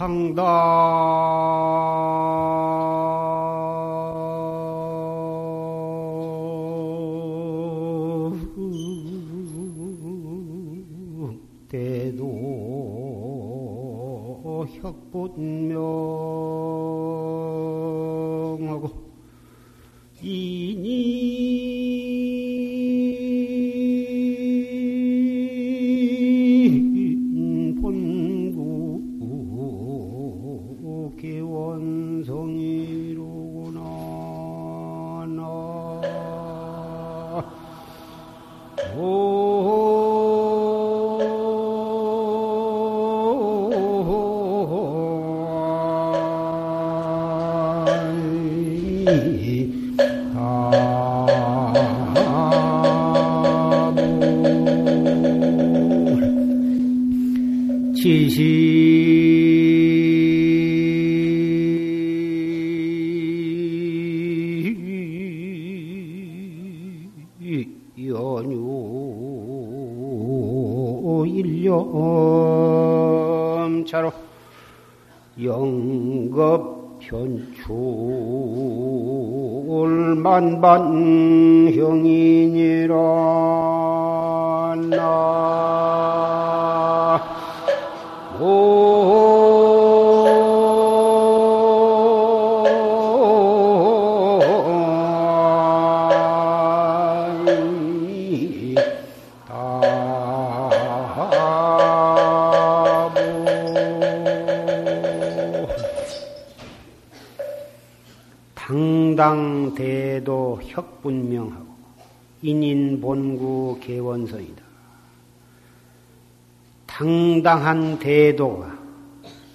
당당 대도 혁분명 만반형이 혁분명하고 인인 본구 개원서이다. 당당한 대도가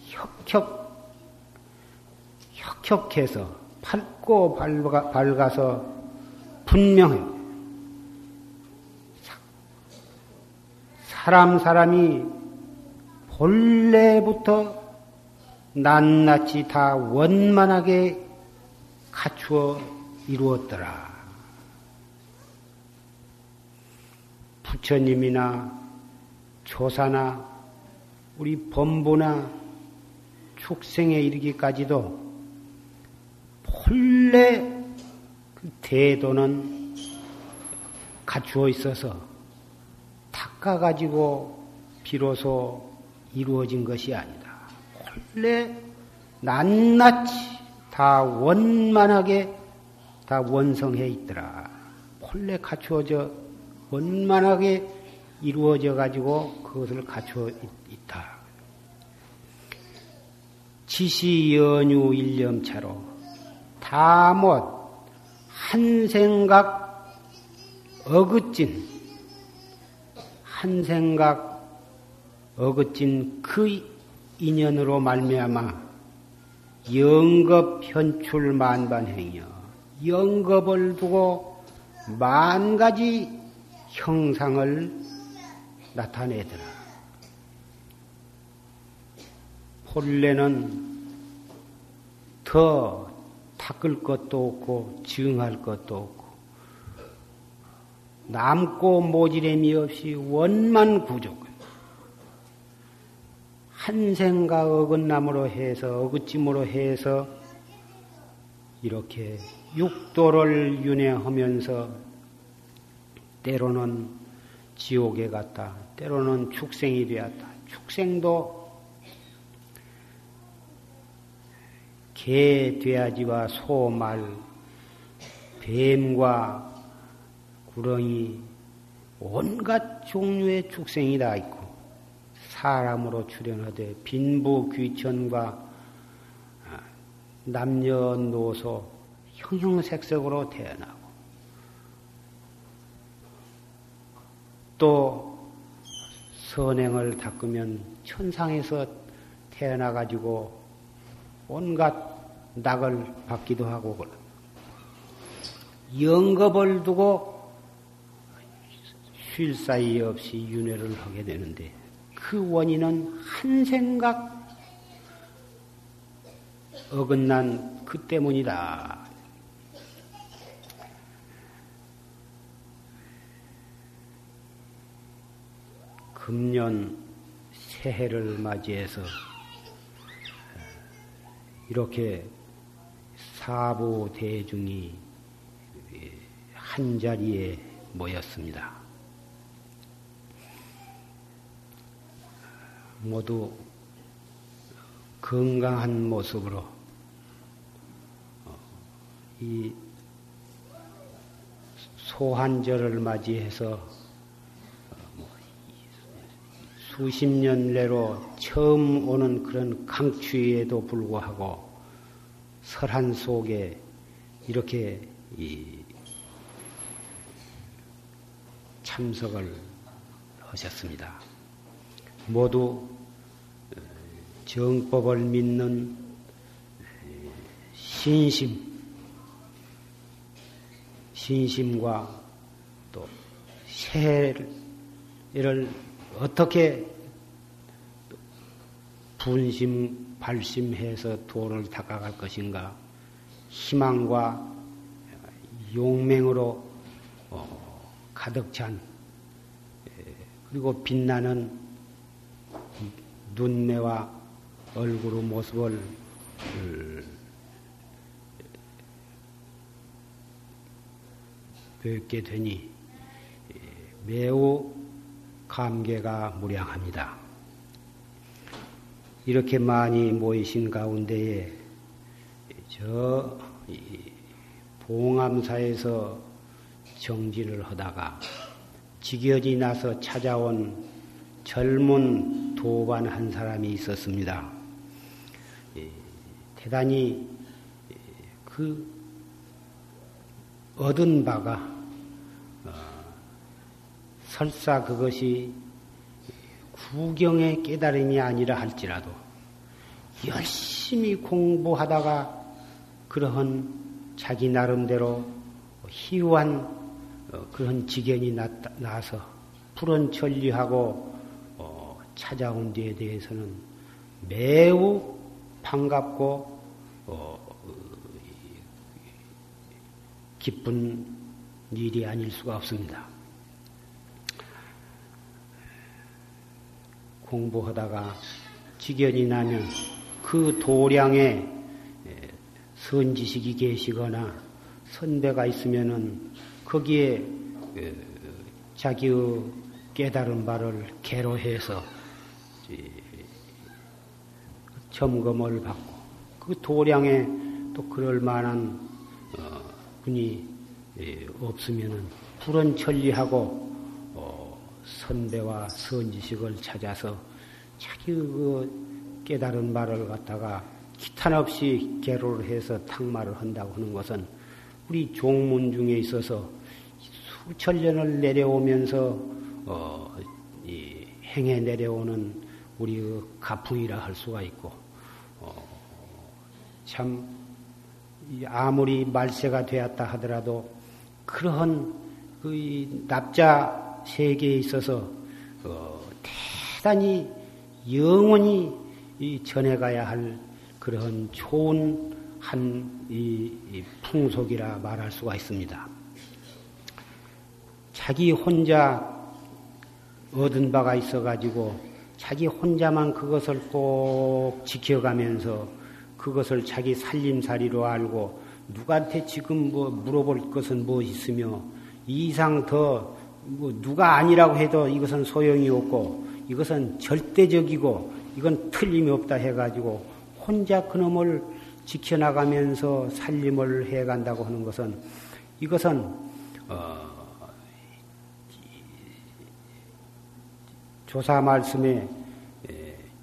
혁혁, 혁혁해서 밝고 밝아, 밝아서 분명해요. 사람, 사람이 본래부터 낱낱이 다 원만하게 갖추어 이루었더라. 부처님이나 조사나 우리 범부나 축생에 이르기까지도 본래 그 대도는 갖추어 있어서 닦아가지고 비로소 이루어진 것이 아니다. 본래 낱낱이 다 원만하게 다 원성해 있더라. 본래 갖추어져 원만하게 이루어져 가지고 그것을 갖추어 있다. 지시 연유 일념차로 다못 한 생각 어긋진 한 생각 어긋진 그 인연으로 말미암아 영겁 현출 만반행이여 영겁을 두고 만 가지 형상을 나타내더라. 본래는 더 닦을 것도 없고 증할 것도 없고 남고 모지름이 없이 원만 구족. 한 생각 어긋남으로 해서 어긋짐으로 해서 이렇게 육도를 윤회하면서 때로는 지옥에 갔다, 때로는 축생이 되었다. 축생도 개, 돼지와 소, 말, 뱀과 구렁이 온갖 종류의 축생이 다 있고 사람으로 출현하되 빈부 귀천과 남녀노소 형형색색으로 태어나고 또 선행을 닦으면 천상에서 태어나 가지고 온갖 낙을 받기도 하고 영겁을 두고 쉴 사이 없이 윤회를 하게 되는데 그 원인은 한 생각 어긋난 그 때문이다. 금년 새해를 맞이해서 이렇게 사부 대중이 한 자리에 모였습니다. 모두 건강한 모습으로 어, 이 소한절을 맞이해서 어, 뭐 수십 년 내로 처음 오는 그런 강추위에도 불구하고 설한 속에 이렇게 참석을 하셨습니다. 모두 어, 정법을 믿는 신심, 신심과 또 새를 어떻게 분심, 발심해서 도를 닦아갈 것인가? 희망과 용맹으로 어, 가득 찬 그리고 빛나는 눈매와 얼굴의 모습을 뵙게 되니 매우 감개가 무량합니다. 이렇게 많이 모이신 가운데에 저 봉암사에서 정진을 하다가 직연이 나서 찾아온 젊은 도반 한 사람이 있었습니다. 대단히 그 얻은 바가 어, 설사 그것이 구경의 깨달음이 아니라 할지라도 열심히 공부하다가 그러한 자기 나름대로 희유한 어, 그런 지견이 나서 푸른 천리하고 어, 찾아온 데에 대해서는 매우 반갑고 기쁜 일이 아닐 수가 없습니다. 공부하다가 직연이 나면 그 도량에 선지식이 계시거나 선배가 있으면은 거기에 자기의 깨달은 바를 개로해서 점검을 받고 그 도량에 또 그럴 만한 분이 예, 없으면은 불은 천리하고 어, 선배와 선지식을 찾아서 자기 그 깨달은 말을 갖다가 기탄 없이 개로를 해서 탁말을 한다고 하는 것은 우리 종문 중에 있어서 수천 년을 내려오면서 어, 행해 내려오는 우리 그 가풍이라 할 수가 있고 어, 참 아무리 말세가 되었다 하더라도 그러한 그 납자 세계에 있어서 어, 대단히 영원히 전해가야 할 그러한 좋은 한 이 풍속이라 말할 수가 있습니다. 자기 혼자 얻은 바가 있어가지고 자기 혼자만 그것을 꼭 지켜가면서 그것을 자기 살림살이로 알고 누구한테 지금 뭐 물어볼 것은 뭐 있으며 이 이상 더 뭐 누가 아니라고 해도 이것은 소용이 없고 이것은 절대적이고 이건 틀림이 없다 해가지고 혼자 그놈을 지켜나가면서 살림을 해간다고 하는 것은 이것은 어 조사 말씀에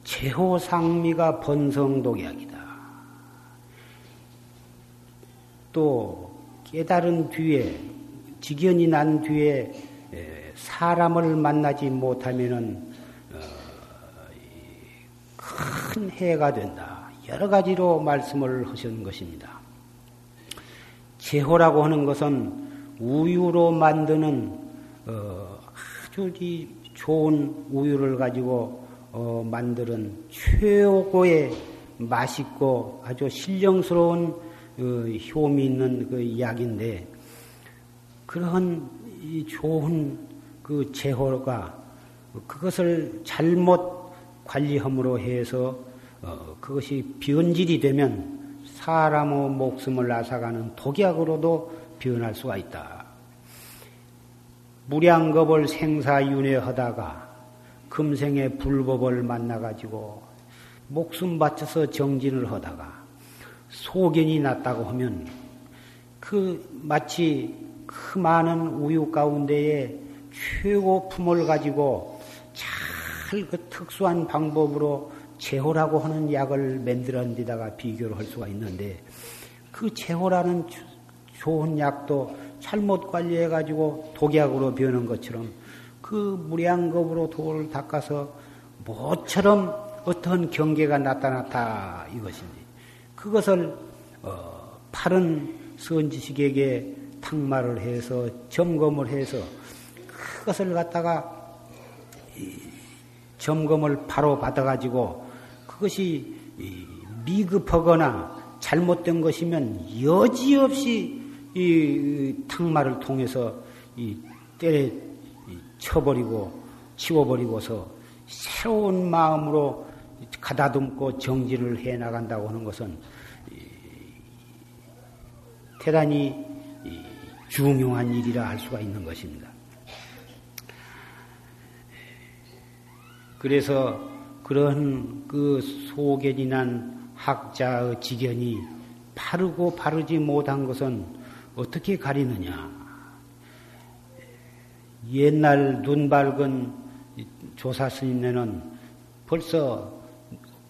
제호상미가 번성독약이다. 또 깨달은 뒤에 직연이 난 뒤에 사람을 만나지 못하면은 어, 큰 해가 된다. 여러 가지로 말씀을 하신 것입니다. 제호라고 하는 것은 우유로 만드는 어, 아주 좋은 우유를 가지고 어, 만드는 최고의 맛있고 아주 신령스러운 그 효미 있는 그 약인데 그러한 이 좋은 그 제호가 그것을 잘못 관리함으로 해서 어, 그것이 변질이 되면 사람의 목숨을 앗아가는 독약으로도 변할 수가 있다. 무량겁을 생사윤회하다가 금생에 불법을 만나가지고 목숨 바쳐서 정진을 하다가 소견이 났다고 하면 그 마치 그 많은 우유 가운데에 최고 품을 가지고 잘 그 특수한 방법으로 제호라고 하는 약을 만들어 데다가 비교를 할 수가 있는데 그 제호라는 좋은 약도 잘못 관리해 가지고 독약으로 변한 것처럼 그 무량겁으로 돌을 닦아서 모처럼 어떤 경계가 나타났다 이것인지 그것을 어, 파른 선지식에게 탁말을 해서 점검을 해서 그것을 갖다가 점검을 바로 받아가지고 그것이 미급하거나 잘못된 것이면 여지없이 이 탁말을 통해서 이 때려 쳐버리고 치워버리고서 새로운 마음으로 가다듬고 정진을 해 나간다고 하는 것은 대단히 중요한 일이라 할 수가 있는 것입니다. 그래서 그런 그 소견이 난 학자의 지견이 바르고 바르지 못한 것은 어떻게 가리느냐? 옛날 눈 밝은 조사 스님네는 벌써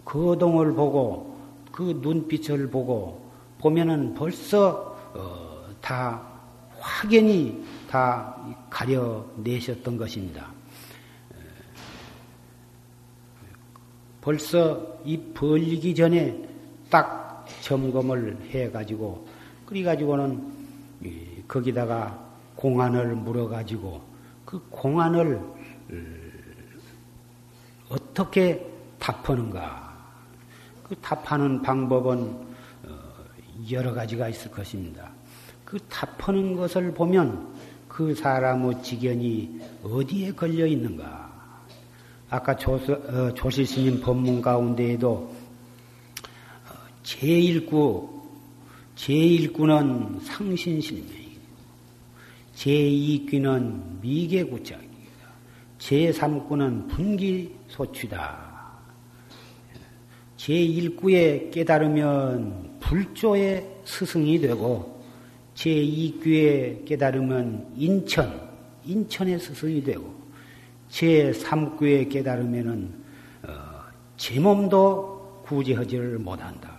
거동을 보고 그 눈빛을 보고 보면은 벌써 어, 다 확연히 다 가려내셨던 것입니다. 벌써 이 벌리기 전에 딱 점검을 해가지고 그래가지고는 거기다가 공안을 물어가지고 그 공안을 어, 어떻게 답하는가 그 답하는 방법은 어, 여러 가지가 있을 것입니다. 그 답하는 것을 보면 그 사람의 지견이 어디에 걸려 있는가 아까 조, 어, 조실 스님 법문 가운데에도 어, 제1구, 제1구는 상신실명이고, 제2구는 미개구짝이다. 제3구는 분기소취다. 제1구에 깨달으면 불조의 스승이 되고, 제2구에 깨달으면 인천, 인천의 스승이 되고, 제3구에 깨달으면은 어, 제 몸도 구제하지를 못한다.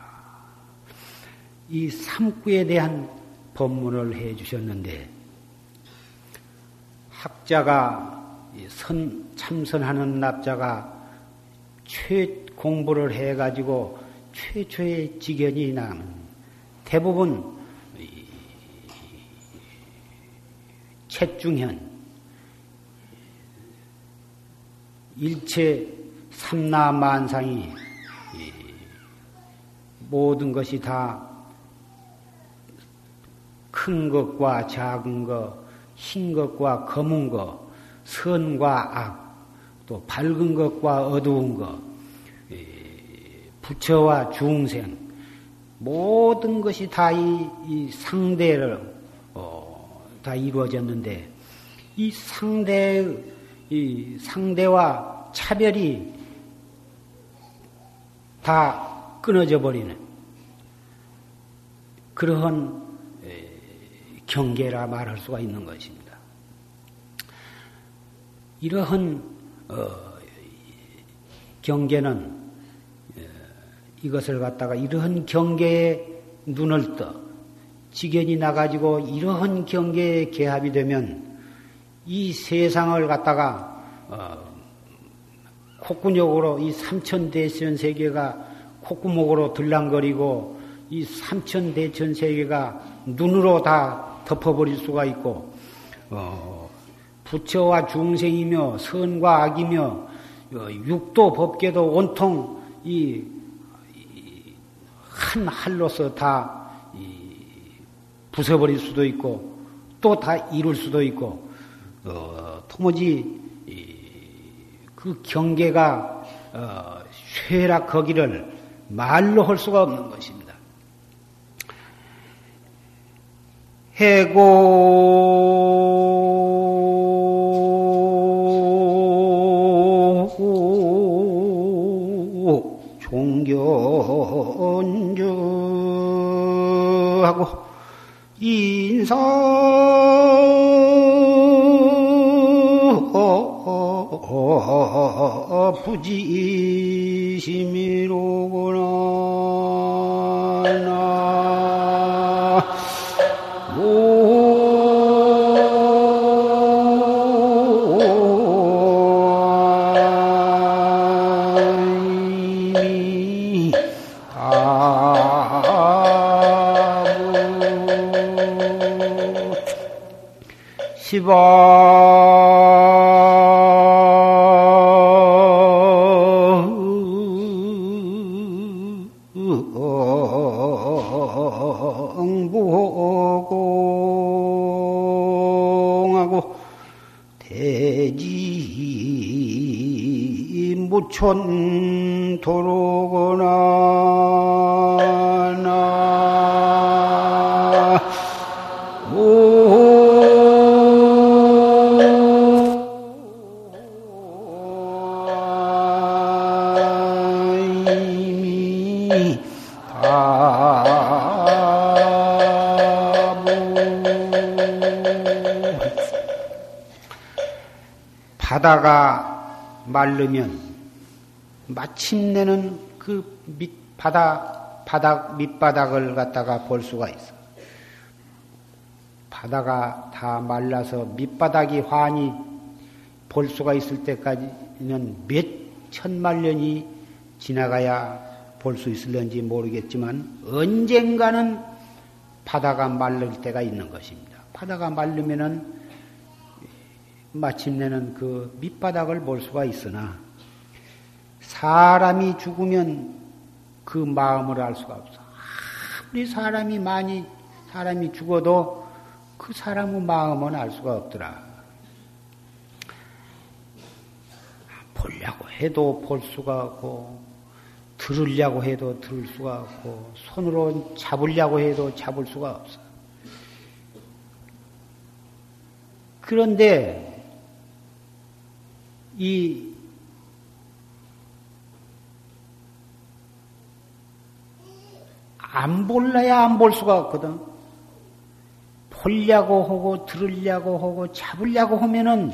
이 3구에 대한 법문을 해 주셨는데 학자가 선 참선하는 납자가 최 공부를 해 가지고 최초의 지견이 나면 대부분 채중현. 일체 삼라만상이 모든 것이 다 큰 것과 작은 것, 흰 것과 검은 것, 선과 악, 또 밝은 것과 어두운 것, 부처와 중생, 모든 것이 다 이 상대를 어, 다 이루어졌는데 이 상대 이 상대와 차별이 다 끊어져 버리는 그러한 경계라 말할 수가 있는 것입니다. 이러한 어, 경계는 이것을 갖다가 이러한 경계에 눈을 떠 지견이 나가지고 이러한 경계에 개합이 되면 이 세상을 갖다가 어, 콧구녕으로 이 삼천대천 세계가 콧구멍으로 들랑거리고 이 삼천대천 세계가 눈으로 다 덮어버릴 수가 있고 어, 부처와 중생이며 선과 악이며 어, 육도 법계도 온통 이 한 할로서 다 부숴버릴 수도 있고 또 다 이룰 수도 있고 어, 도무지 그 경계가 어, 쇠락거기를 말로 할 수가 없는 것입니다. 해고 종견 인사 부지심이 마침내는 그 밑바다 바닥 밑바닥을 갖다가 볼 수가 있어. 바다가 다 말라서 밑바닥이 환히 볼 수가 있을 때까지는 몇 천만 년이 지나가야 볼 수 있을런지 모르겠지만 언젠가는 바다가 마를 때가 있는 것입니다. 바다가 마르면은 마침내는 그 밑바닥을 볼 수가 있으나 사람이 죽으면 그 마음을 알 수가 없어. 아무리 사람이 많이 사람이 죽어도 그 사람의 마음은 알 수가 없더라. 보려고 해도 볼 수가 없고 들으려고 해도 들을 수가 없고 손으로 잡으려고 해도 잡을 수가 없어. 그런데 이 안 볼래야 안 볼 수가 없거든. 보려고 하고 들으려고 하고 잡으려고 하면은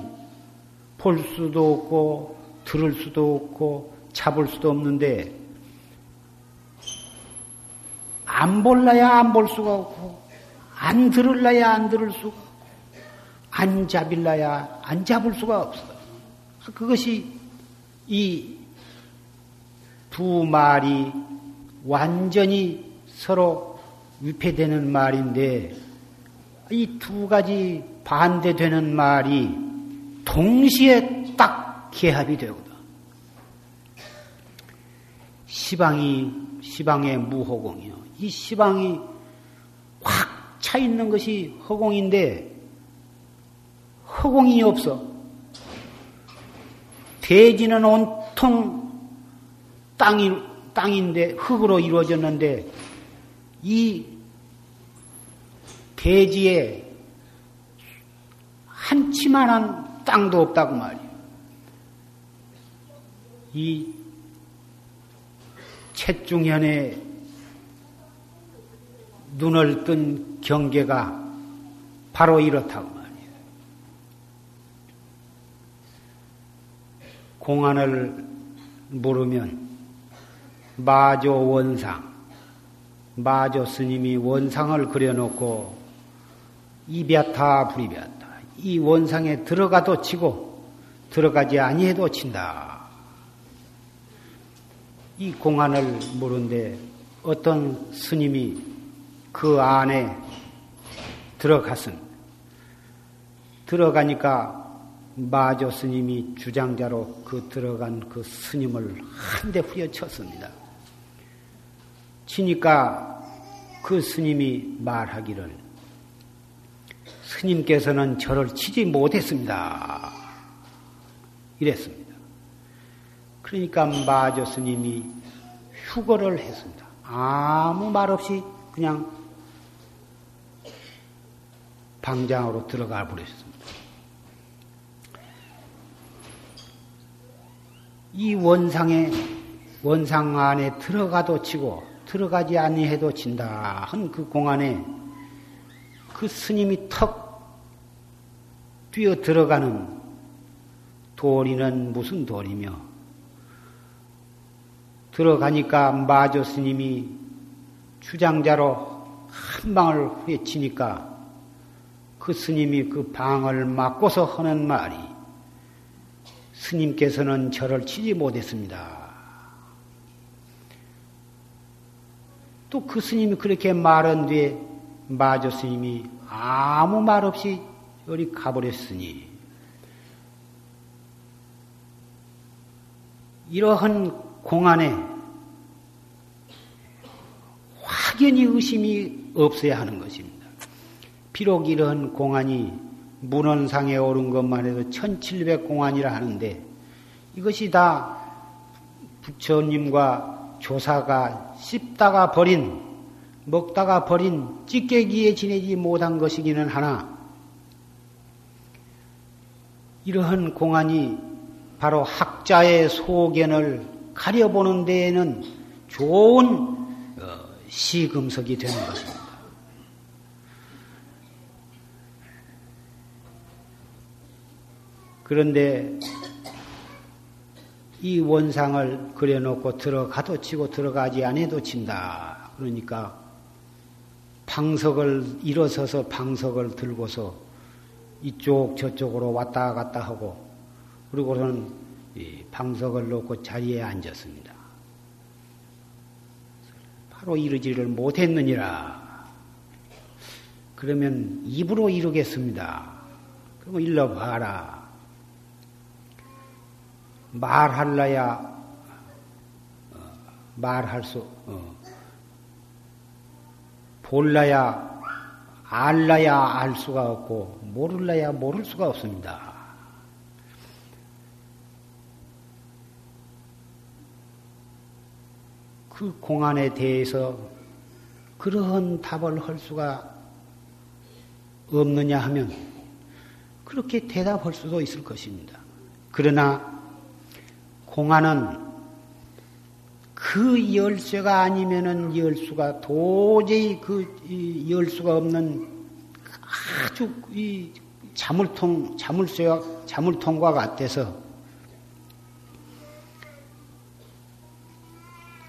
볼 수도 없고 들을 수도 없고 잡을 수도 없는데 안 볼래야 안 볼 수가 없고 안 들을래야 안 들을 수가 없고 안 잡을래야 안 잡을 수가 없어. 그것이 이 두 말이 완전히 서로 위패되는 말인데 이 두 가지 반대되는 말이 동시에 딱 개합이 되거든. 시방이 시방의 무허공이요. 이 시방이 확 차 있는 것이 허공인데 허공이 없어. 대지는 온통 땅이, 땅인데, 흙으로 이루어졌는데, 이 대지에 한 치만한 땅도 없다고 말이에요. 이 채중현의 눈을 뜬 경계가 바로 이렇다고 말이에요. 공안을 모르면 마조 원상, 마조 스님이 원상을 그려놓고 이비아타 불이비아타 이 원상에 들어가도 치고 들어가지 아니해도 친다. 이 공안을 모르는데 어떤 스님이 그 안에 들어갔은 들어가니까 마조 스님이 주장자로 그 들어간 그 스님을 한 대 후려쳤습니다. 치니까 그 스님이 말하기를 스님께서는 저를 치지 못했습니다. 이랬습니다. 그러니까 마조 스님이 휴거를 했습니다. 아무 말 없이 그냥 방장으로 들어가 버렸습니다. 이 원상에 원상 안에 들어가도 치고 들어가지 아니해도 진다 한 그 공안에 그 스님이 턱 뛰어 들어가는 도리는 무슨 도리며 들어가니까 마조 스님이 주장자로 한 방을 후려치니까 그 스님이 그 방을 막고서 하는 말이 스님께서는 저를 치지 못했습니다. 또 그 스님이 그렇게 말한 뒤에 마조 스님이 아무 말 없이 여리 가버렸으니 이러한 공안에 확연히 의심이 없어야 하는 것입니다. 비록 이러한 공안이 문헌상에 오른 것만 해도 1700 공안이라 하는데 이것이 다 부처님과 조사가 씹다가 버린 먹다가 버린 찌개기에 지내지 못한 것이기는 하나 이러한 공안이 바로 학자의 소견을 가려보는 데에는 좋은 어, 시금석이 되는 것입니다. 그런데 이 원상을 그려놓고 들어가도 치고 들어가지 않아도 친다. 그러니까 방석을 일어서서 방석을 들고서 이쪽 저쪽으로 왔다 갔다 하고 그리고는 방석을 놓고 자리에 앉았습니다. 바로 이르지를 못했느니라. 그러면 입으로 이루겠습니다. 그럼 일러 봐라. 말할라야 어, 말할 수 어, 볼라야 알라야 알 수가 없고 모를라야 모를 수가 없습니다. 그 공안에 대해서 그러한 답을 할 수가 없느냐 하면 그렇게 대답할 수도 있을 것입니다. 그러나 공안은 그 열쇠가 아니면은 열 수가 도저히 그 열 수가 없는 아주 이 자물통 자물쇠와 자물통과 같아서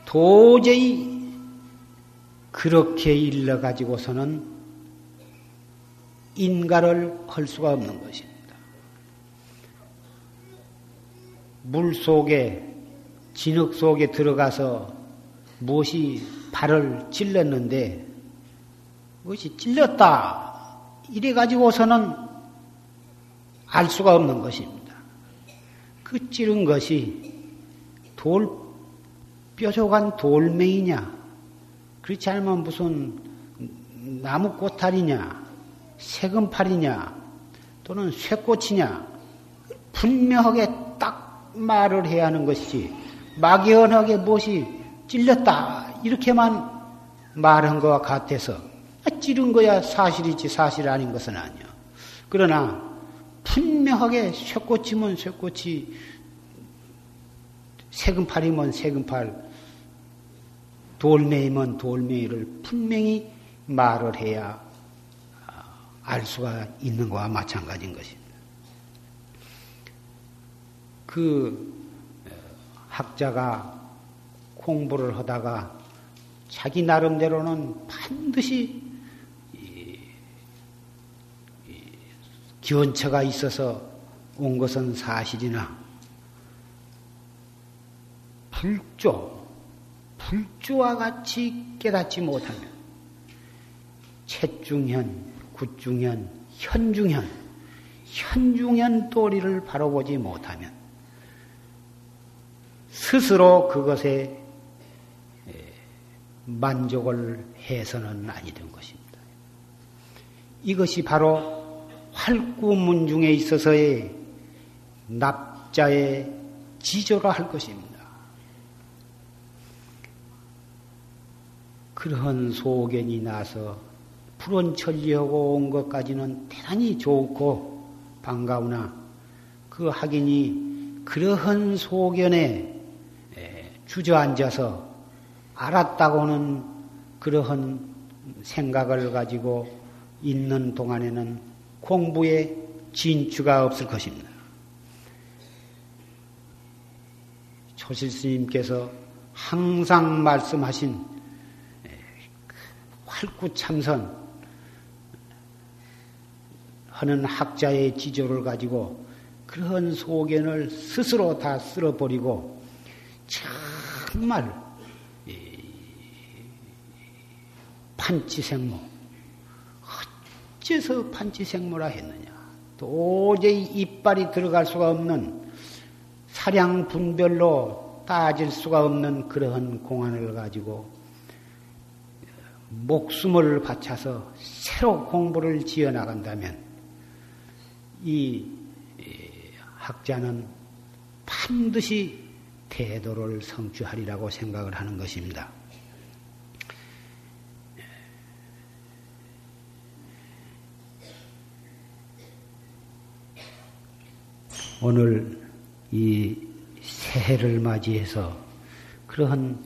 도저히 그렇게 일러 가지고서는 인가를 할 수가 없는 것입니다. 물 속에 진흙 속에 들어가서 무엇이 발을 찔렀는데 무엇이 찔렸다 이래 가지고서는 알 수가 없는 것입니다. 그 찌른 것이 돌 뾰족한 돌멩이냐 그렇지 않으면 무슨 나무 꽃알이냐 세금팔이냐 또는 쇠꽃이냐 분명하게 딱 말을 해야 하는 것이지 막연하게 무엇이 찔렸다 이렇게만 말한 것과 같아서 아, 찌른 거야 사실이지 사실 아닌 것은 아니야. 그러나 분명하게 쇠꽃이면 쇠꽃이 세금팔이면 세금팔 돌멩이면 돌멩이를 분명히 말을 해야 알 수가 있는 것과 마찬가지인 것입니다. 그 어, 학자가 공부를 하다가 자기 나름대로는 반드시 기원처가 있어서 온 것은 사실이나 불조, 불조와 같이 깨닫지 못하면 채중현, 굿중현, 현중현, 현중현 도리를 바로 보지 못하면 스스로 그것에 만족을 해서는 아니 된 것입니다. 이것이 바로 활구문 중에 있어서의 납자의 지조라 할 것입니다. 그런 소견이 나서 푸른 천리하고 온 것까지는 대단히 좋고 반가우나 그 학인이 그러한 소견에 주저앉아서 알았다고는 그러한 생각을 가지고 있는 동안에는 공부에 진추가 없을 것입니다. 조실 스님께서 항상 말씀하신 활구참선 하는 학자의 지조를 가지고 그런 소견을 스스로 다 쓸어버리고 정말 판치생모 어째서 판치생모라 했느냐. 도저히 이빨이 들어갈 수가 없는 사량 분별로 따질 수가 없는 그러한 공안을 가지고 목숨을 바쳐서 새로 공부를 지어 나간다면 이 학자는 반드시 태도를 성취하리라고 생각을 하는 것입니다. 오늘 이 새해를 맞이해서 그러한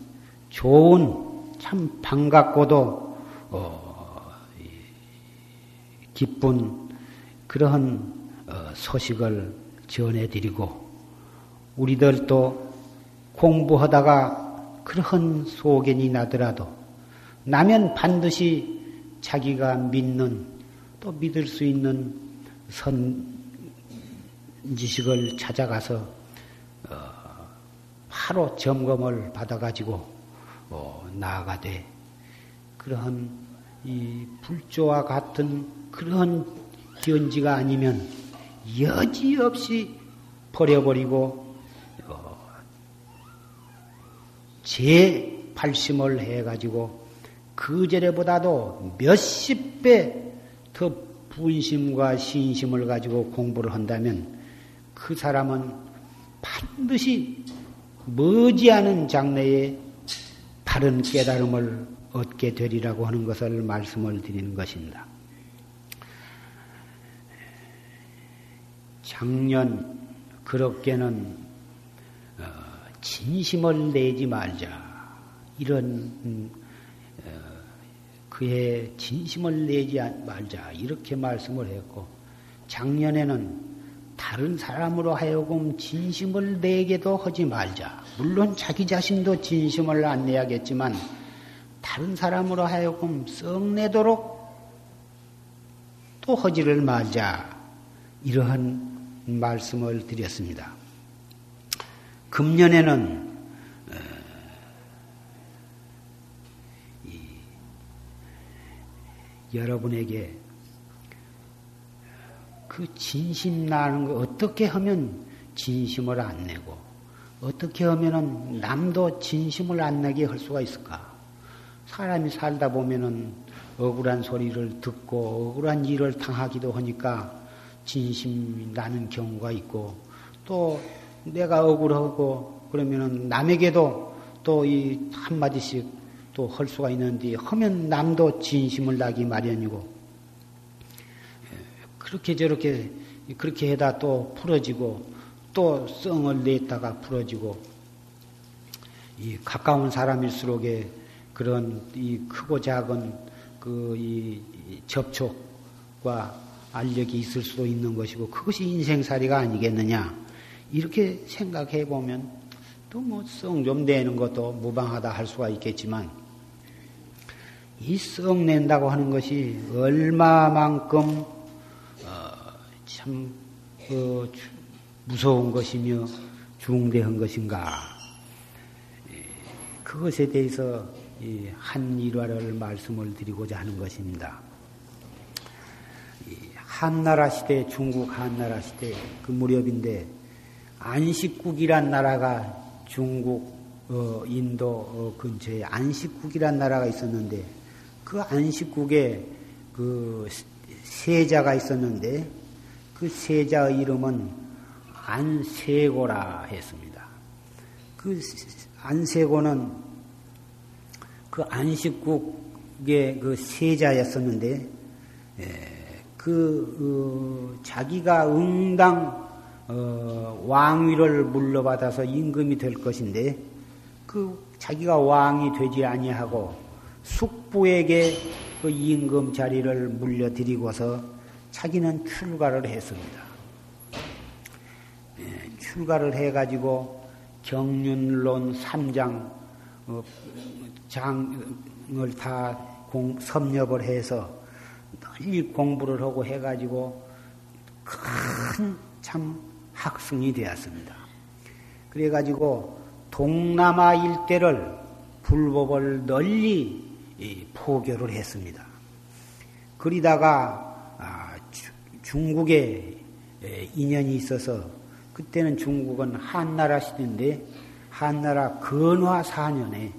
좋은 참 반갑고도 어, 기쁜 그러한 어, 소식을 전해드리고 우리들도 공부하다가 그러한 소견이 나더라도 나면 반드시 자기가 믿는 또 믿을 수 있는 선 지식을 찾아가서 어, 바로 점검을 받아가지고 어, 나아가되 그러한 이 불조와 같은 그런 기언지가 아니면 여지없이 버려버리고 어, 재발심을 해가지고 그 전에보다도 몇십 배 더 분심과 신심을 가지고 공부를 한다면 그 사람은 반드시 머지않은 장래에 바른 깨달음을 얻게 되리라고 하는 것을 말씀을 드리는 것입니다. 작년 그렇게는 어, 진심을 내지 말자 이런 음, 어, 그의 진심을 내지 말자 이렇게 말씀을 했고 작년에는 다른 사람으로 하여금 진심을 내게도 하지 말자. 물론 자기 자신도 진심을 안 내야겠지만 다른 사람으로 하여금 썩 내도록 또 허지를 말자. 이러한 말씀을 드렸습니다. 금년에는 어, 여러분에게 그 진심 나는 거 어떻게 하면 진심을 안 내고 어떻게 하면은 남도 진심을 안 내게 할 수가 있을까? 사람이 살다 보면은 억울한 소리를 듣고 억울한 일을 당하기도 하니까 진심이 나는 경우가 있고 또 내가 억울하고 그러면은 남에게도 또 이 한마디씩 또 할 수가 있는데 하면 남도 진심을 나기 마련이고. 그렇게 저렇게 그렇게 해다 또 풀어지고 또 썽을 냈다가 풀어지고 이 가까운 사람일수록에 그런 이 크고 작은 그 이 접촉과 알력이 있을 수도 있는 것이고 그것이 인생살이가 아니겠느냐 이렇게 생각해 보면 또뭐썽좀 내는 것도 무방하다 할 수가 있겠지만 이썽 낸다고 하는 것이 얼마만큼 참 어, 무서운 것이며 중대한 것인가 그것에 대해서 한 일화를 말씀을 드리고자 하는 것입니다. 한나라 시대, 중국 한나라 시대 그 무렵인데 안식국이란 나라가 중국, 어, 인도 어, 근처에 안식국이란 나라가 있었는데 그 안식국에 그 세자가 있었는데 그 세자의 이름은 안세고라 했습니다. 그 안세고는 그 안식국의 그 세자였었는데 예, 그 어, 자기가 응당 어, 왕위를 물러받아서 임금이 될 것인데 그 자기가 왕이 되지 아니하고 숙부에게 그 임금 자리를 물려드리고서 자기는 출가를 했습니다. 예, 출가를 해가지고 경륜론 3장 어, 장을 다 공, 섭렵을 해서 널리 공부를 하고 해가지고 큰참 학승이 되었습니다. 그래가지고 동남아 일대를 불법을 널리 포교를 했습니다. 그리다가 아, 중국에 인연이 있어서 그때는 중국은 한나라 시대인데 한나라 근화 4년에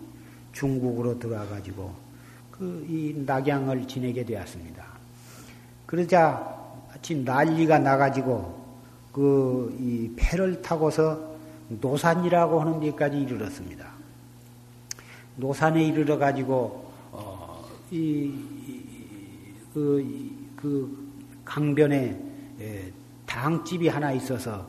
중국으로 들어가가지고 그 이 낙양을 지내게 되었습니다. 그러자 마치 난리가 나가지고 그이 패를 타고서 노산이라고 하는 데까지 이르렀습니다. 노산에 이르러 가지고 어, 이, 그, 그 강변에 예, 당집이 하나 있어서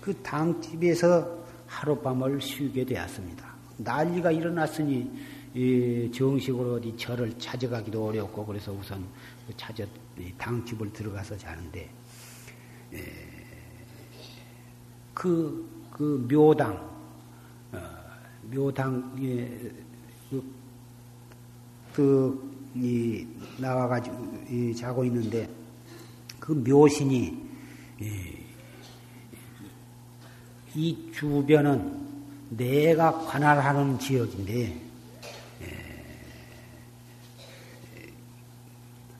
그 당집에서 하룻밤을 쉬게 되었습니다. 난리가 일어났으니 정식으로 어디 절을 찾아가기도 어렵고 그래서 우선 그 찾아 당집을 들어가서 자는데 그, 그 묘당 어, 묘당에 그, 그 이, 나와가지고 이, 자고 있는데 그 묘신이 이, 이 주변은 내가 관할하는 지역인데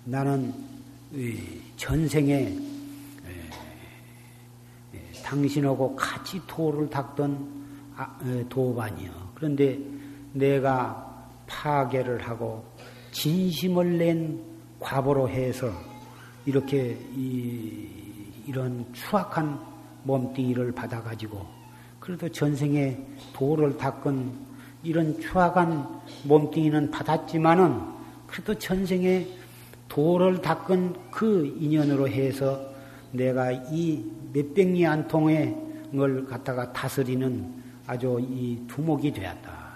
나는 전생에 당신하고 같이 도를 닦던 아, 도반이요. 그런데 내가 파괴를 하고 진심을 낸 과보로 해서 이렇게 이, 이런 추악한 몸뚱이를 받아가지고 그래도 전생에 도를 닦은 이런 추악한 몸뚱이는 받았지만은 그래도 전생에 도를 닦은 그 인연으로 해서 내가 이 몇백리 안 통의 걸 갖다가 다스리는 아주 이 두목이 되었다.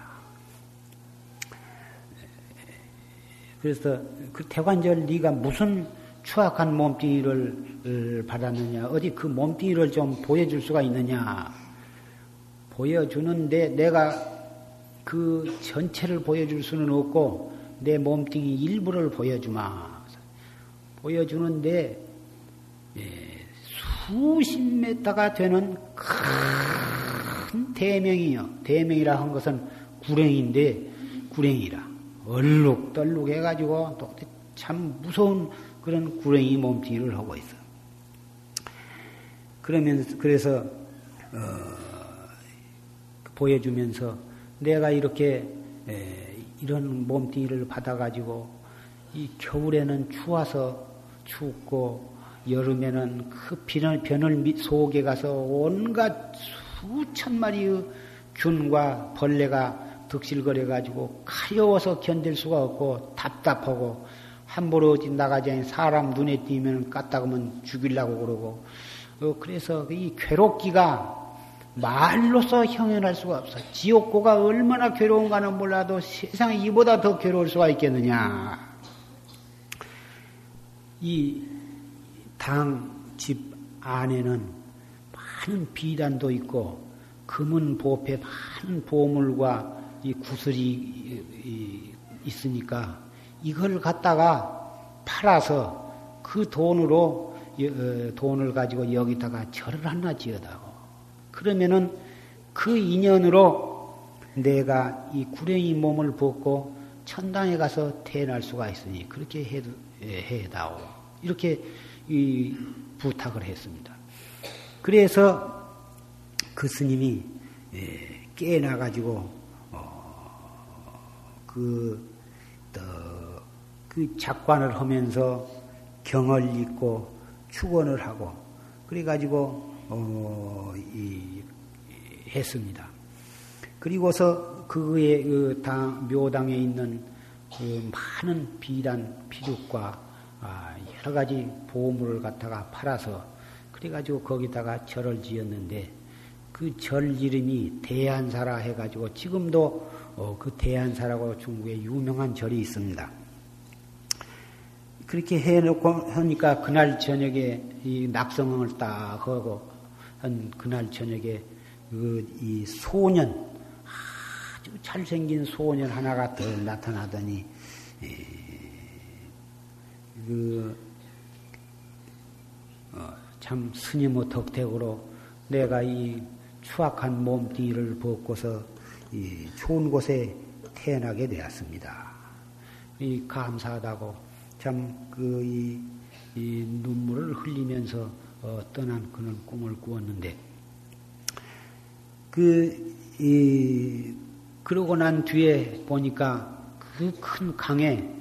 그래서 그 태관절 네가 무슨 추악한 몸뚱이를 받았느냐 어디 그 몸뚱이를 좀 보여줄 수가 있느냐 보여주는데 내가 그 전체를 보여줄 수는 없고 내 몸뚱이 일부를 보여주마 보여주는데 예, 수십 메타가 되는 큰 대명이요 대명이라 한 것은 구랭인데 구랭이라 얼룩덜룩 해가지고 또 참 무서운 그런 구렁이 몸뚱이를 하고 있어. 그러면서 그래서 어, 보여주면서 내가 이렇게 에, 이런 몸뚱이를 받아가지고 이 겨울에는 추워서 춥고 여름에는 그 변을, 변을 속에 가서 온갖 수천 마리의 균과 벌레가 득실거려 가지고 가려워서 견딜 수가 없고 답답하고 함부로 나가지 않은 사람 눈에 띄면 까딱하면 죽이려고 그러고 어, 그래서 이 괴롭기가 말로서 형연할 수가 없어. 지옥고가 얼마나 괴로운가는 몰라도 세상에 이보다 더 괴로울 수가 있겠느냐. 이 당 집 안에는 많은 비단도 있고 금은 보패 많은 보물과 이 구슬이 있으니까 이걸 갖다가 팔아서 그 돈으로 어, 돈을 가지고 여기다가 절을 하나 지어다고. 그러면은 그 인연으로 내가 이 구렁이 몸을 벗고 천당에 가서 태어날 수가 있으니 그렇게 해도 예, 해다오. 이렇게 이 부탁을 했습니다. 그래서 그 스님이 예, 깨나 가지고 어, 그, 그 작관을 하면서 경을 읽고 축원을 하고 그래 가지고 어, 이, 했습니다. 그리고서 그의 그 묘당에 있는 그 많은 비단, 아, 여러 가지 보물을 갖다가 팔아서 그래가지고 거기다가 절을 지었는데 그 절 이름이 대한사라 해가지고 지금도 어, 그 대한사라고 중국에 유명한 절이 있습니다. 그렇게 해놓고 하니까 그날 저녁에 이 낙성을 딱 하고 한 그날 저녁에 그 이 소년 아주 잘생긴 소년 하나가 더 나타나더니 그, 어, 참 스님의 덕택으로 내가 이 추악한 몸띠를 벗고서 이 좋은 곳에 태어나게 되었습니다. 이 감사하다고 참그이 이 눈물을 흘리면서 어, 떠난 그런 꿈을 꾸었는데 그 이 그러고 난 뒤에 보니까 그 큰 강에 예,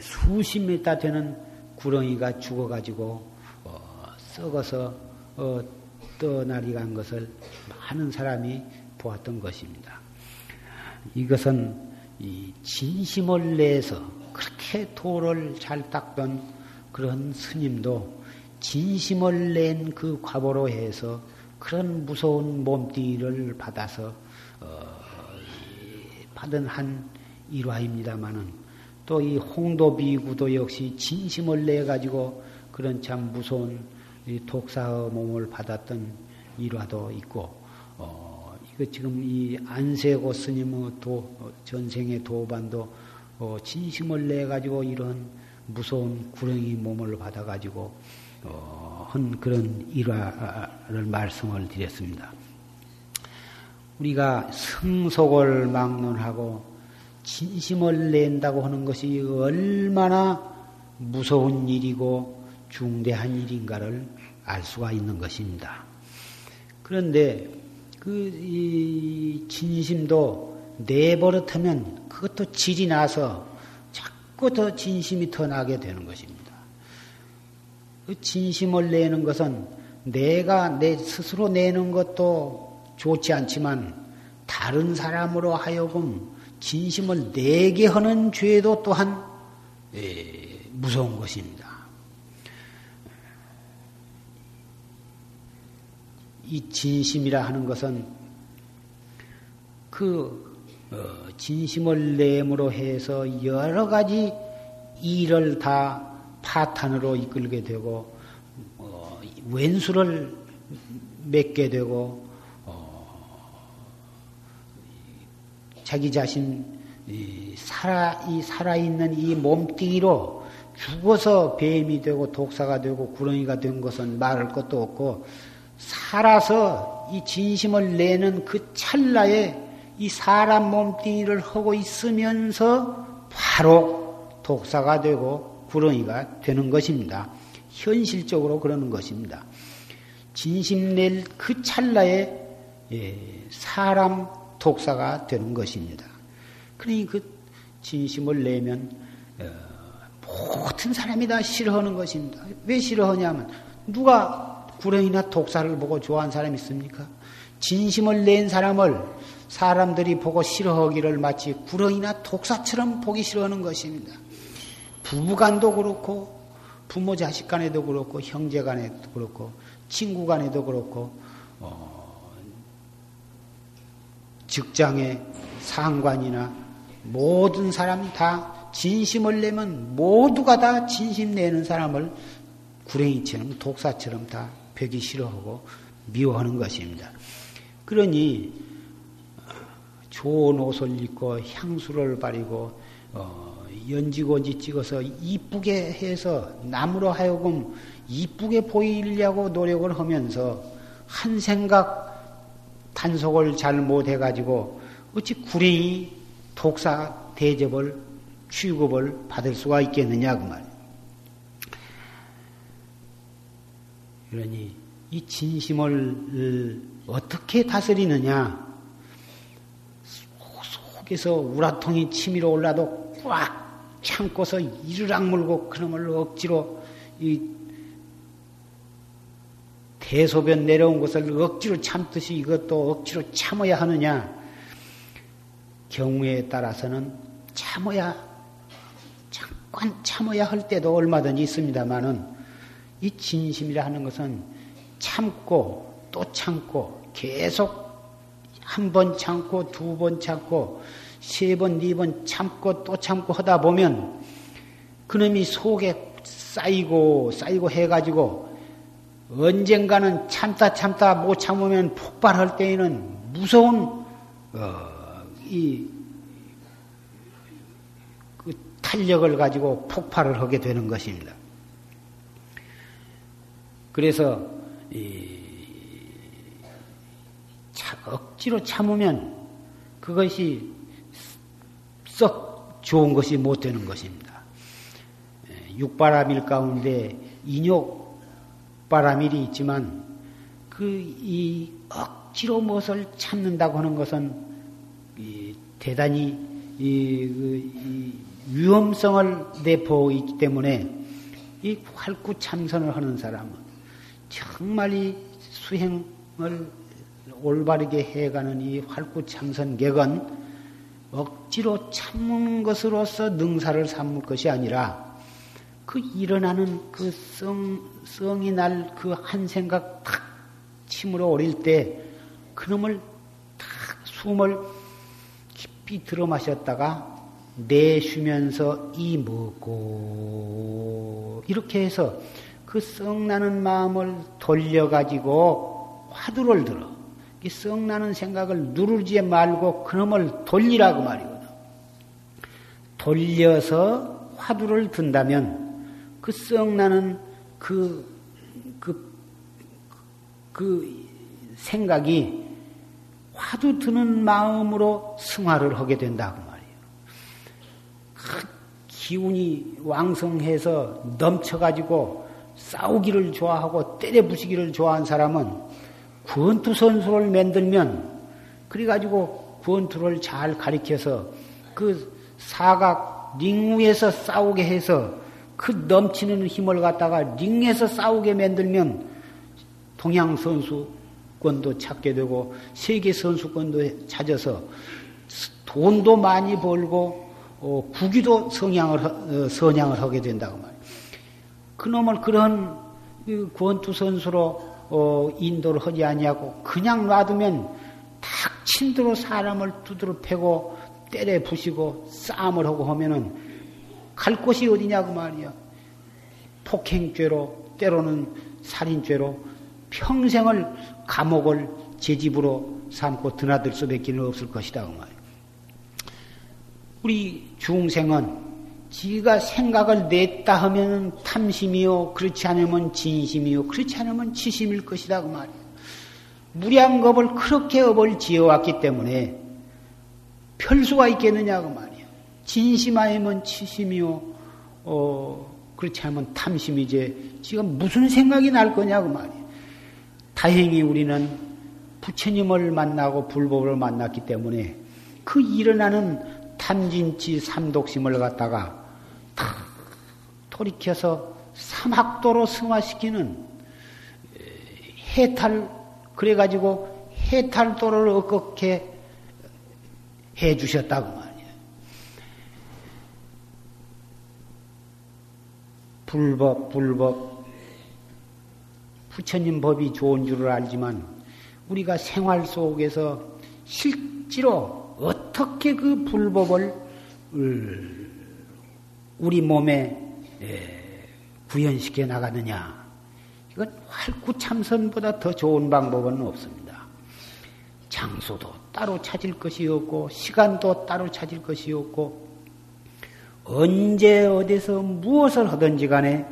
수십 미터 되는 구렁이가 죽어가지고 어, 썩어서 어, 떠나리 간 것을 많은 사람이 보았던 것입니다. 이것은 이 진심을 내서 그렇게 도를 잘 닦던 그런 스님도 진심을 낸 그 과보로 해서 그런 무서운 몸띠를 받아서 어, 받은 한 일화입니다마는 또 이 홍도비구도 역시 진심을 내 가지고 그런 참 무서운 독사의 몸을 받았던 일화도 있고 어, 이거 지금 이 안세고 스님의 도 전생의 도반도 어, 진심을 내 가지고 이런 무서운 구렁이 몸을 받아 가지고 어, 한 그런 일화를 말씀을 드렸습니다. 우리가 성속을 막론하고 진심을 낸다고 하는 것이 얼마나 무서운 일이고 중대한 일인가를 알 수가 있는 것입니다. 그런데 그 진심도 내버릇하면 그것도 질이 나서 자꾸 더 진심이 더 나게 되는 것입니다. 그 진심을 내는 것은 내가 내 스스로 내는 것도 좋지 않지만 다른 사람으로 하여금 진심을 내게 하는 죄도 또한 예, 무서운 것입니다. 이 진심이라 하는 것은 그 어, 진심을 내므로 해서 여러 가지 일을 다 파탄으로 이끌게 되고 어, 왼수를 맺게 되고 자기 자신 살아 이 살아 있는 이 몸뚱이로 죽어서 뱀이 되고 독사가 되고 구렁이가 된 것은 말할 것도 없고 살아서 이 진심을 내는 그 찰나에 이 사람 몸뚱이를 하고 있으면서 바로 독사가 되고 구렁이가 되는 것입니다. 현실적으로 그러는 것입니다. 진심 낼 그 찰나에 예, 사람 독사가 되는 것입니다. 그러니 그 진심을 내면 어, 모든 사람이 다 싫어하는 것입니다. 왜 싫어하냐면 누가 구렁이나 독사를 보고 좋아하는 사람이 있습니까? 진심을 낸 사람을 사람들이 보고 싫어하기를 마치 구렁이나 독사처럼 보기 싫어하는 것입니다. 부부간도 그렇고 부모 자식 간에도 그렇고 형제 간에도 그렇고 친구 간에도 그렇고 어, 직장의 상관이나 모든 사람이 다 진심을 내면 모두가 다 진심 내는 사람을 구랭이처럼 독사처럼 다 벽이 싫어하고 미워하는 것입니다. 그러니 좋은 옷을 입고 향수를 바리고 어, 연지곤지 찍어서 이쁘게 해서 남으로 하여금 이쁘게 보이려고 노력을 하면서 한 생각 단속을 잘 못해가지고 어찌 구레이 독사 대접을 취급을 받을 수가 있겠느냐 그 말. 그러니 이 진심을 어떻게 다스리느냐? 속에서 우라통이 치밀어 올라도 꽉 참고서 이를 악물고 그놈을 억지로 이 대소변 내려온 것을 억지로 참듯이 이것도 억지로 참아야 하느냐? 경우에 따라서는 참아야 잠깐 참아야 할 때도 얼마든지 있습니다만은 이 진심이라 하는 것은 참고 또 참고 계속 한 번 참고 두 번 참고 세 번, 네 번 참고 또 참고 하다 보면 그놈이 속에 쌓이고 쌓이고 해가지고 언젠가는 참다 참다 못 참으면 폭발할 때에는 무서운 어, 이 그 탄력을 가지고 폭발을 하게 되는 것입니다. 그래서 억지로 참으면 그것이 썩 좋은 것이 못 되는 것입니다. 육바람일 가운데 인욕 바람일이 있지만 그 이 억지로 무엇을 참는다고 하는 것은 대단히 이, 그, 이 위험성을 내포있기 때문에 이 활구 참선을 하는 사람은 정말 이 수행을 올바르게 해가는 이 활구 참선객은 억지로 참는 것으로서 능사를 삼을 것이 아니라 그 일어나는 그 성, 성이 날 그 한 생각 탁 침으로 오릴 때 그놈을 탁 숨을 깊이 들어 마셨다가 내쉬면서 이 먹고 이렇게 해서 그 썩나는 마음을 돌려가지고 화두를 들어. 이 썩나는 생각을 누르지 말고 그놈을 돌리라고 말이거든. 돌려서 화두를 든다면 그 썩나는 그, 그, 그 생각이 화두 드는 마음으로 승화를 하게 된다고 말이에요. 그 기운이 왕성해서 넘쳐가지고 싸우기를 좋아하고 때려 부시기를 좋아하는 사람은 권투 선수를 만들면 그래가지고 권투를 잘 가리켜서 그 사각 링 위에서 싸우게 해서 그 넘치는 힘을 갖다가 링에서 싸우게 만들면 동양 선수권도 찾게 되고 세계 선수권도 찾아서 돈도 많이 벌고 어, 국위도 성향을 어, 선양을 하게 된다고 말이에요. 그놈을 그런 그 권투 선수로 어, 인도를 하지 아니하고 그냥 놔두면 탁친 대로 사람을 두드러 패고 때려 부시고 싸움을 하고 하면은 갈 곳이 어디냐고 말이야. 폭행죄로 때로는 살인죄로 평생을 감옥을 제 집으로 삼고 드나들 수밖에 없을 것이다 그 말이야. 우리 중생은 지가 생각을 냈다 하면 탐심이요. 그렇지 않으면 진심이요. 그렇지 않으면 치심일 것이다. 그 말이에요. 무량겁을 그렇게 업을 지어왔기 때문에 별수가 있겠느냐고 말이에요. 진심아니면 치심이요. 어, 그렇지 않으면 탐심이지. 지금 무슨 생각이 날 거냐고 말이에요. 다행히 우리는 부처님을 만나고 불법을 만났기 때문에 그 일어나는 탐진치 삼독심을 갖다가 탁 돌이켜서 사막도로 승화시키는 해탈 그래가지고 해탈도를 어떻게 해 주셨다고 말이에요. 불법, 불법. 부처님 법이 좋은 줄을 알지만 우리가 생활 속에서 실제로 어떻게 그 불법을 우리 몸에 구현시켜 나가느냐. 이건 활구참선보다 더 좋은 방법은 없습니다. 장소도 따로 찾을 것이 없고, 시간도 따로 찾을 것이 없고, 언제 어디서 무엇을 하든지 간에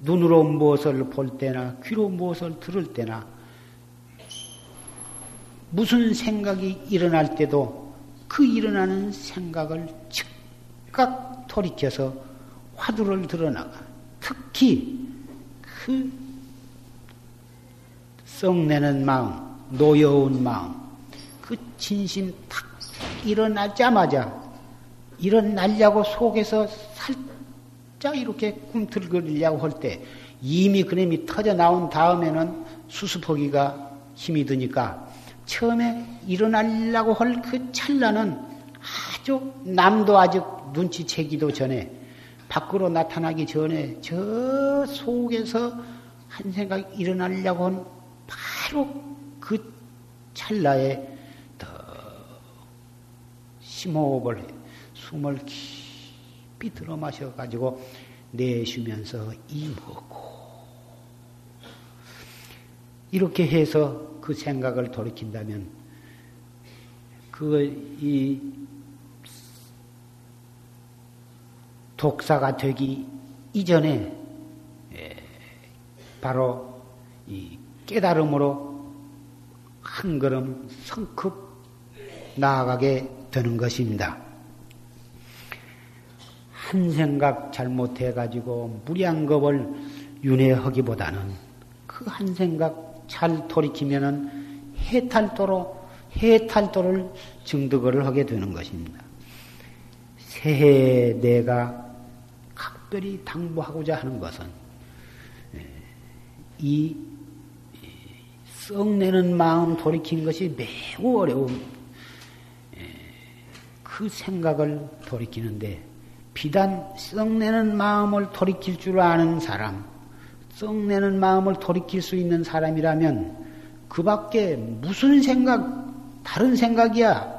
눈으로 무엇을 볼 때나 귀로 무엇을 들을 때나 무슨 생각이 일어날 때도 그 일어나는 생각을 즉각 돌이켜서 화두를 드러나가. 특히 그 썩내는 마음, 노여운 마음, 그 진심 탁 일어나자마자 일어나려고 속에서 살짝 이렇게 꿈틀거리려고 할 때 이미 그놈이 터져 나온 다음에는 수습하기가 힘이 드니까 처음에 일어나려고 할 그 찰나는 아주 남도 아직 눈치채기도 전에 밖으로 나타나기 전에 저 속에서 한 생각 일어나려고 한 바로 그 찰나에 더 심호흡을 해. 숨을 깊이 들어 마셔가지고 내쉬면서 이 먹고 이렇게 해서 그 생각을 돌이킨다면 그이 독사가 되기 이전에 예, 바로 이 깨달음으로 한 걸음 성급 나아가게 되는 것입니다. 한 생각 잘못해가지고 무량겁을 윤회하기보다는 그 한 생각 잘 돌이키면은 해탈도로 해탈도를 증득을 하게 되는 것입니다. 새해 내가 각별히 당부하고자 하는 것은 예, 이 썩내는 마음 돌이키는 것이 매우 어려운 예, 그 생각을 돌이키는데 비단 썩내는 마음을 돌이킬 줄 아는 사람, 썩내는 마음을 돌이킬 수 있는 사람이라면 그 밖에 무슨 생각, 다른 생각이야,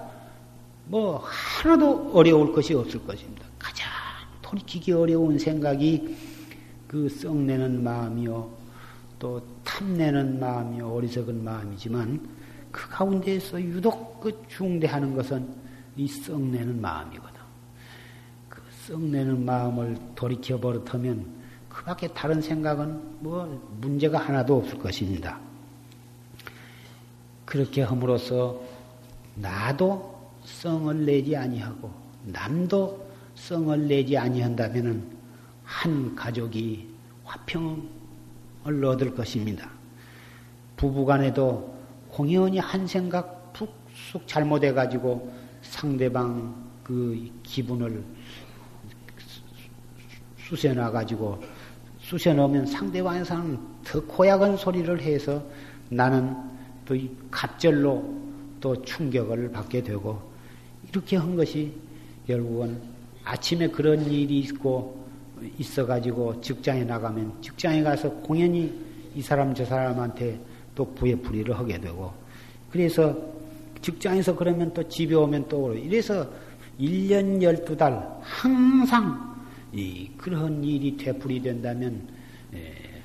뭐, 하나도 어려울 것이 없을 것입니다. 가장 돌이키기 어려운 생각이 그 썩내는 마음이요, 또 탐내는 마음이요, 어리석은 마음이지만 그 가운데에서 유독 그 중대하는 것은 이 썩내는 마음이거든. 그 썩내는 마음을 돌이켜 버릇하면 그 밖에 다른 생각은 뭐 문제가 하나도 없을 것입니다. 그렇게 함으로써 나도 성을 내지 아니하고 남도 성을 내지 아니한다면은 한 가족이 화평을 얻을 것입니다. 부부간에도 공연히 한 생각 푹쑥 잘못해 가지고 상대방 그 기분을 쑤셔 놔 가지고 쑤셔놓으면 상대방에서는 더 고약한 소리를 해서 나는 또 갑절로 또 충격을 받게 되고 이렇게 한 것이 결국은 아침에 그런 일이 있고 있어가지고 직장에 나가면 직장에 가서 공연히 이 사람 저 사람한테 또 부에풀이를 하게 되고 그래서 직장에서 그러면 또 집에 오면 또 이래서 1년 12달 항상 이 그런 일이 되풀이 된다면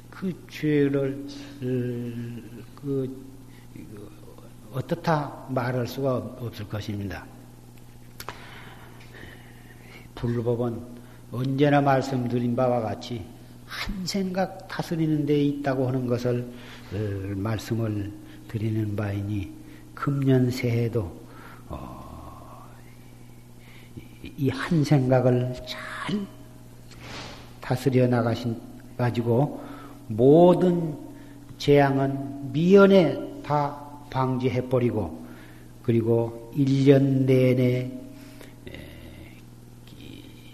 그 죄를 그 어떻다 말할 수가 없을 것입니다. 불법은 언제나 말씀드린 바와 같이 한 생각 다스리는 데 있다고 하는 것을 어, 말씀을 드리는 바이니 금년 새해도 어, 이한 생각을 잘 다스려 나가신 가지고 모든 재앙은 미연에 다 방지해 버리고 그리고 1년 내내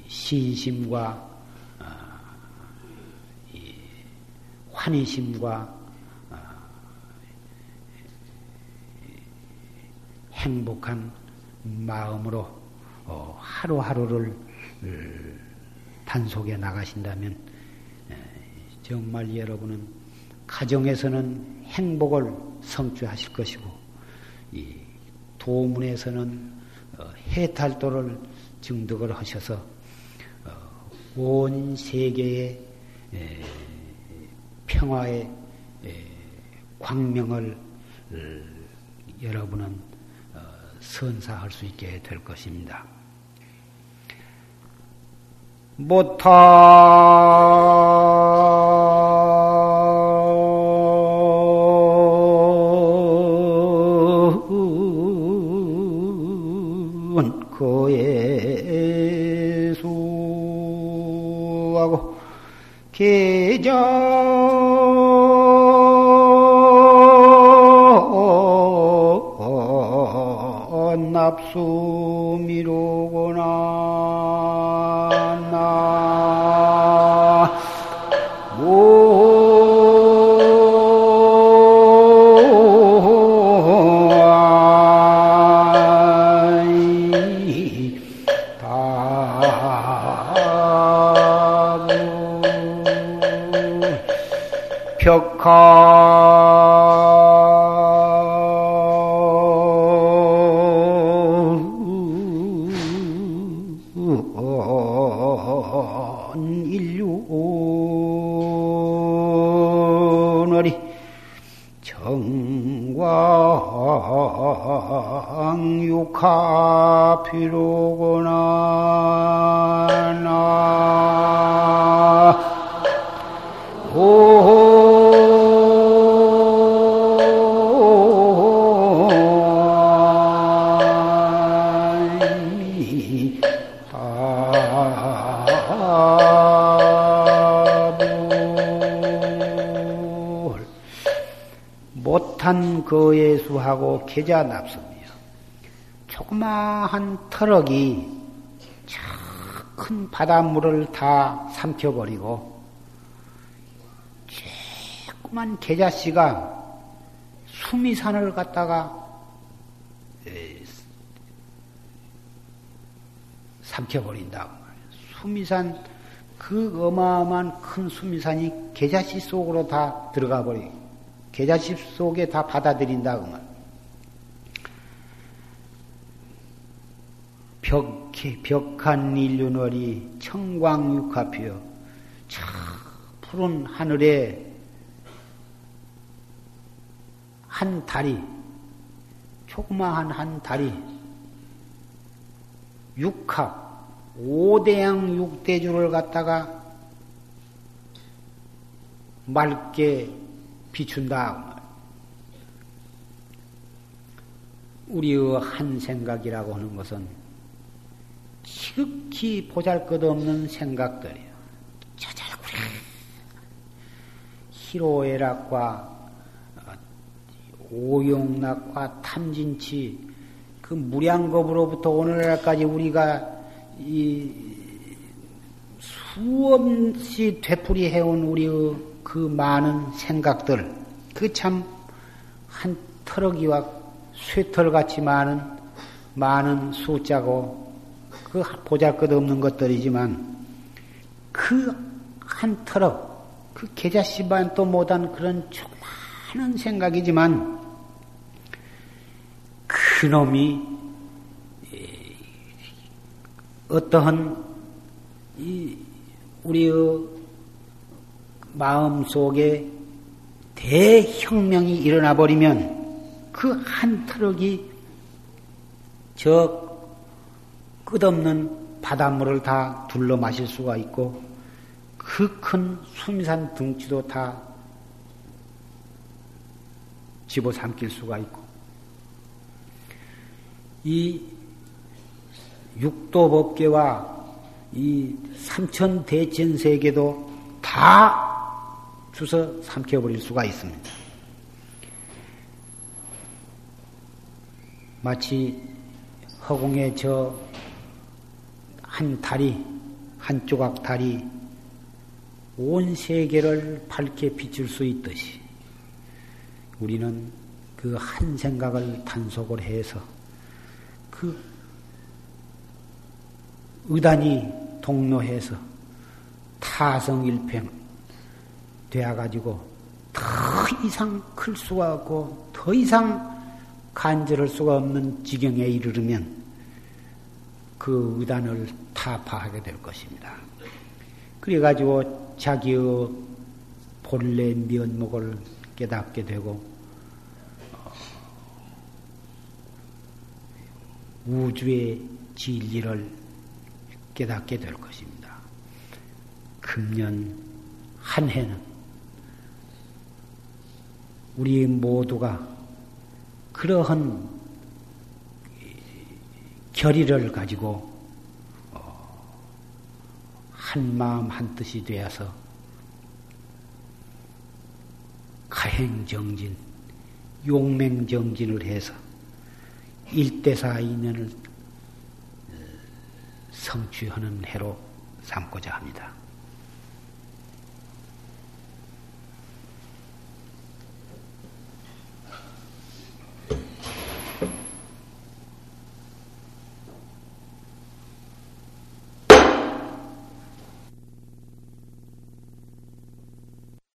신심과 어, 환희심과 어, 행복한 마음으로 어, 하루하루를 단속해 나가신다면 정말 여러분은 가정에서는 행복을 성취하실 것이고 도문에서는 해탈도를 증득을 하셔서 온 세계의 평화의 광명을 여러분은 어, 선사할 수 있게 될 것입니다. 못하 거예수하고 그 계정 납수미로 광 육하 피로 계좌 납습니다. 조그마한 터럭이 큰 바닷물을 다 삼켜버리고 조그만 계자씨가 수미산을 갖다가 삼켜버린다. 수미산 그 어마어마한 큰 수미산이 계자씨 속으로 다 들어가 버리. 계자씨 속에 다 받아들인다 그 말. 벽, 벽한 인류널이 청광육합이여 저 푸른 하늘에 한 달이 조그마한 한 달이 육합 오대양 육대주를 갖다가 맑게 비춘다. 우리의 한 생각이라고 하는 것은 지극히 보잘것없는 생각들이에요. 저절구리 희로애락과 오용락과 탐진치 그 무량겁으로부터 오늘날까지 우리가 이 수없이 되풀이해온 우리의 그 많은 생각들 그 참한 터럭이와 쇠털 같이 많은 많은 숫자고 그 보잘것없는 것들이지만 그 한 터럭 그또 못한 그런 조그마한 생각이지만 그놈이 어떠한 이 우리의 마음 속에 대혁명이 일어나 버리면 그 한 터럭이 저 끝없는 바닷물을 다 들이마실 수가 있고 그 큰 수미산 덩치도 다 집어 삼킬 수가 있고 이 육도법계와 이 삼천 대천 세계도 다 주서 삼켜버릴 수가 있습니다. 마치 허공에 저 한 다리, 한 조각 다리, 온 세계를 밝게 비출 수 있듯이 우리는 그 한 생각을 단속을 해서 그 의단이 동로해서 타성일평 되어가지고 더 이상 클 수가 없고 더 이상 간절할 수가 없는 지경에 이르르면 그 의단을 타파하게 될 것입니다. 그래가지고 자기의 본래 면목을 깨닫게 되고 우주의 진리를 깨닫게 될 것입니다. 금년 한 해는 우리 모두가 그러한 결의를 가지고 한 마음 한 뜻이 되어서 가행정진, 용맹정진을 해서 일대사 인연을 성취하는 해로 삼고자 합니다.